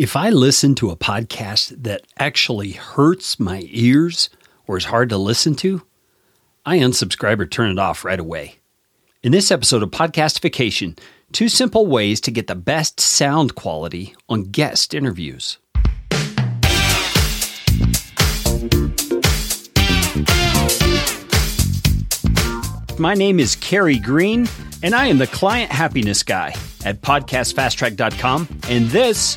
If I listen to a podcast that actually hurts my ears or is hard to listen to, I unsubscribe or turn it off right away. In this episode of Podcastification, two simple ways to get the best sound quality on guest interviews. My name is Carey Green, and I am the client happiness guy at podcastfasttrack.com, and this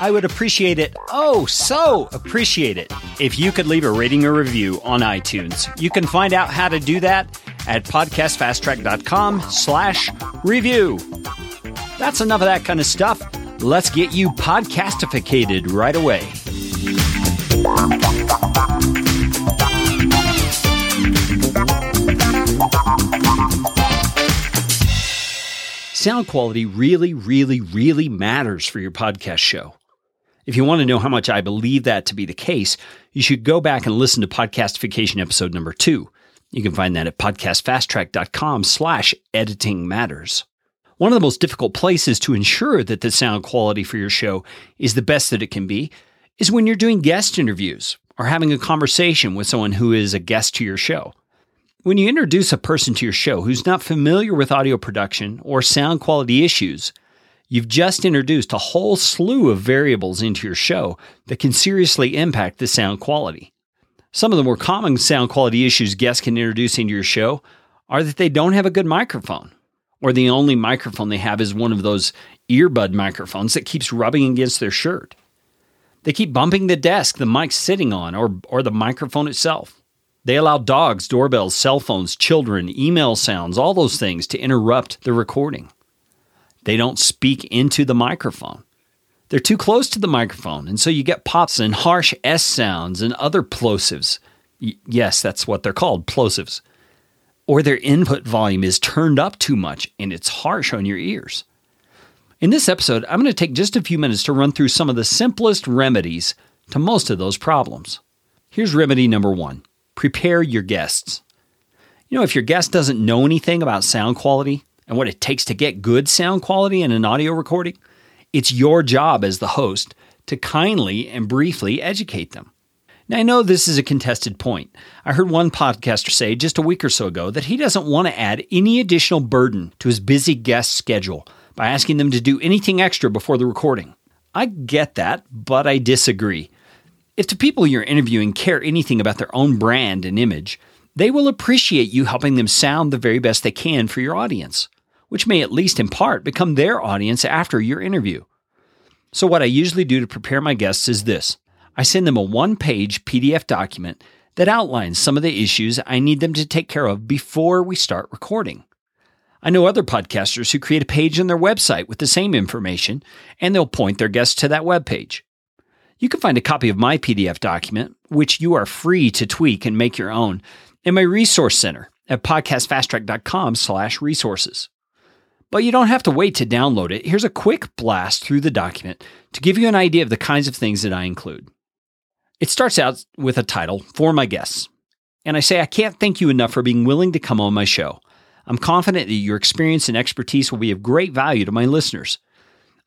I would appreciate it, oh, so appreciate it, if you could leave a rating or review on iTunes. You can find out how to do that at podcastfasttrack.com slash review. That's enough of that kind of stuff. Let's get you podcastificated right away. Sound quality really, really, really matters for your podcast show. If you want to know how much I believe that to be the case, you should go back and listen to Podcastification episode number two. You can find that at podcastfasttrack.com slash editing matters. One of the most difficult places to ensure that the sound quality for your show is the best that it can be is when you're doing guest interviews or having a conversation with someone who is a guest to your show. When you introduce a person to your show who's not familiar with audio production or sound quality issues, you've just introduced a whole slew of variables into your show that can seriously impact the sound quality. Some of the more common sound quality issues guests can introduce into your show are that they don't have a good microphone, or the only microphone they have is one of those earbud microphones that keeps rubbing against their shirt. They keep bumping the desk the mic's sitting on, or, or the microphone itself. They allow dogs, doorbells, cell phones, children, email sounds, all those things to interrupt the recording. They don't speak into the microphone. They're too close to the microphone, and so you get pops and harsh S sounds and other plosives. Y- yes, that's what they're called, plosives. Or their input volume is turned up too much and it's harsh on your ears. In this episode, I'm going to take just a few minutes to run through some of the simplest remedies to most of those problems. Here's remedy number one prepare your guests. You know, if your guest doesn't know anything about sound quality and what it takes to get good sound quality in an audio recording, it's your job as the host to kindly and briefly educate them. Now, I know this is a contested point. I heard one podcaster say just a week or so ago that he doesn't want to add any additional burden to his busy guest schedule by asking them to do anything extra before the recording. I get that, but I disagree. If the people you're interviewing care anything about their own brand and image, they will appreciate you helping them sound the very best they can for your audience, which may at least in part become their audience after your interview. So, what I usually do to prepare my guests is this I send them a one page PDF document that outlines some of the issues I need them to take care of before we start recording. I know other podcasters who create a page on their website with the same information, and they'll point their guests to that web page. You can find a copy of my PDF document, which you are free to tweak and make your own, in my resource center at podcastfasttrack.com slash resources. But you don't have to wait to download it. Here's a quick blast through the document to give you an idea of the kinds of things that I include. It starts out with a title, For My Guests. And I say, I can't thank you enough for being willing to come on my show. I'm confident that your experience and expertise will be of great value to my listeners.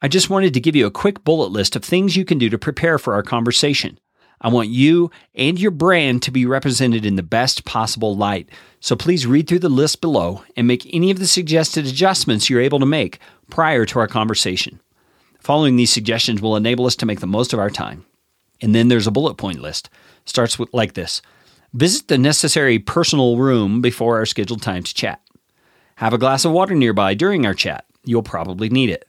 I just wanted to give you a quick bullet list of things you can do to prepare for our conversation. I want you and your brand to be represented in the best possible light. So please read through the list below and make any of the suggested adjustments you're able to make prior to our conversation. Following these suggestions will enable us to make the most of our time. And then there's a bullet point list. Starts with like this. Visit the necessary personal room before our scheduled time to chat. Have a glass of water nearby during our chat. You'll probably need it.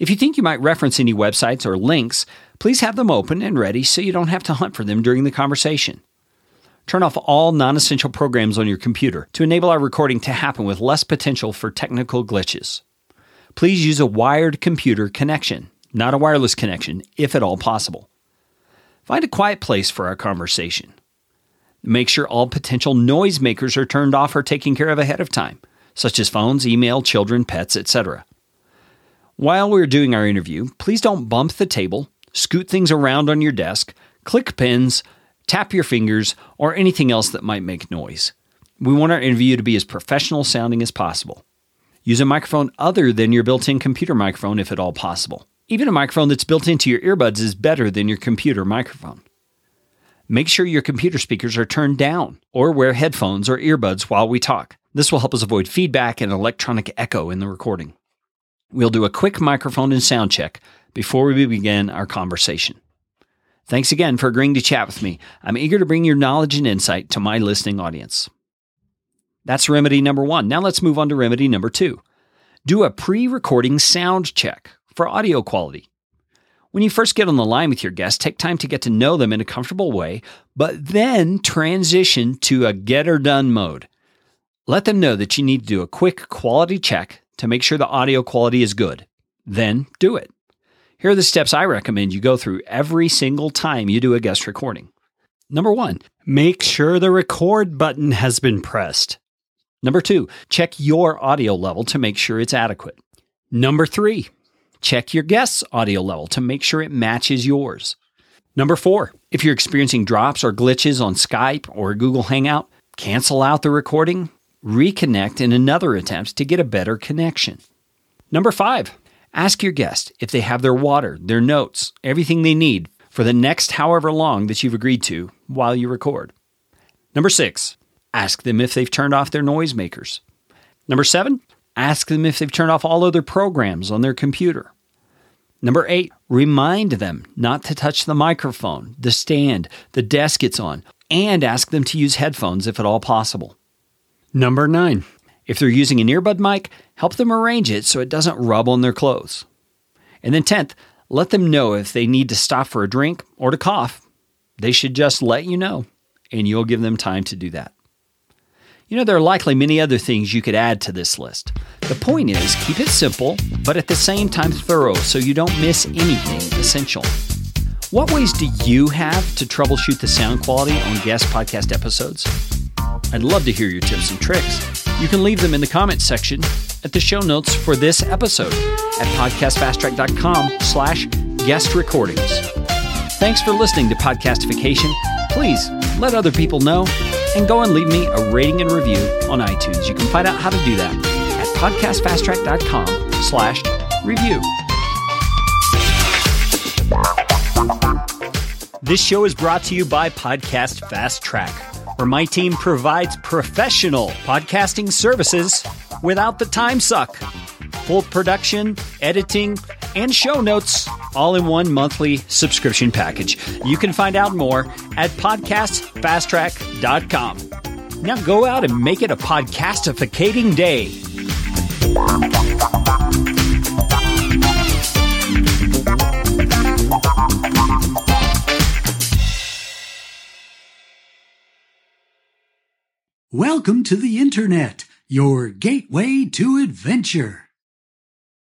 If you think you might reference any websites or links, please have them open and ready so you don't have to hunt for them during the conversation. Turn off all non essential programs on your computer to enable our recording to happen with less potential for technical glitches. Please use a wired computer connection, not a wireless connection, if at all possible. Find a quiet place for our conversation. Make sure all potential noisemakers are turned off or taken care of ahead of time, such as phones, email, children, pets, etc. While we're doing our interview, please don't bump the table, scoot things around on your desk, click pens, tap your fingers, or anything else that might make noise. We want our interview to be as professional sounding as possible. Use a microphone other than your built in computer microphone if at all possible. Even a microphone that's built into your earbuds is better than your computer microphone. Make sure your computer speakers are turned down or wear headphones or earbuds while we talk. This will help us avoid feedback and electronic echo in the recording. We'll do a quick microphone and sound check before we begin our conversation. Thanks again for agreeing to chat with me. I'm eager to bring your knowledge and insight to my listening audience. That's remedy number one. Now let's move on to remedy number two. Do a pre recording sound check for audio quality. When you first get on the line with your guest, take time to get to know them in a comfortable way, but then transition to a get or done mode. Let them know that you need to do a quick quality check to make sure the audio quality is good. Then do it. Here are the steps I recommend you go through every single time you do a guest recording. Number one, make sure the record button has been pressed. Number two, check your audio level to make sure it's adequate. Number three, Check your guest's audio level to make sure it matches yours. Number four, if you're experiencing drops or glitches on Skype or Google Hangout, cancel out the recording, reconnect in another attempt to get a better connection. Number five, ask your guest if they have their water, their notes, everything they need for the next however long that you've agreed to while you record. Number six, ask them if they've turned off their noisemakers. Number seven, Ask them if they've turned off all other programs on their computer. Number eight, remind them not to touch the microphone, the stand, the desk it's on, and ask them to use headphones if at all possible. Number nine, if they're using an earbud mic, help them arrange it so it doesn't rub on their clothes. And then 10th, let them know if they need to stop for a drink or to cough. They should just let you know, and you'll give them time to do that. You know, there are likely many other things you could add to this list. The point is, keep it simple, but at the same time thorough so you don't miss anything essential. What ways do you have to troubleshoot the sound quality on guest podcast episodes? I'd love to hear your tips and tricks. You can leave them in the comments section at the show notes for this episode at podcastfasttrack.com slash guest recordings. Thanks for listening to Podcastification. Please let other people know and go and leave me a rating and review on iTunes. You can find out how to do that at podcastfasttrack.com slash review. This show is brought to you by Podcast Fast Track, where my team provides professional podcasting services without the time suck. Full production, editing, and show notes all in one monthly subscription package. You can find out more at podcastfasttrack.com. Now go out and make it a podcastificating day. Welcome to the Internet, your gateway to adventure.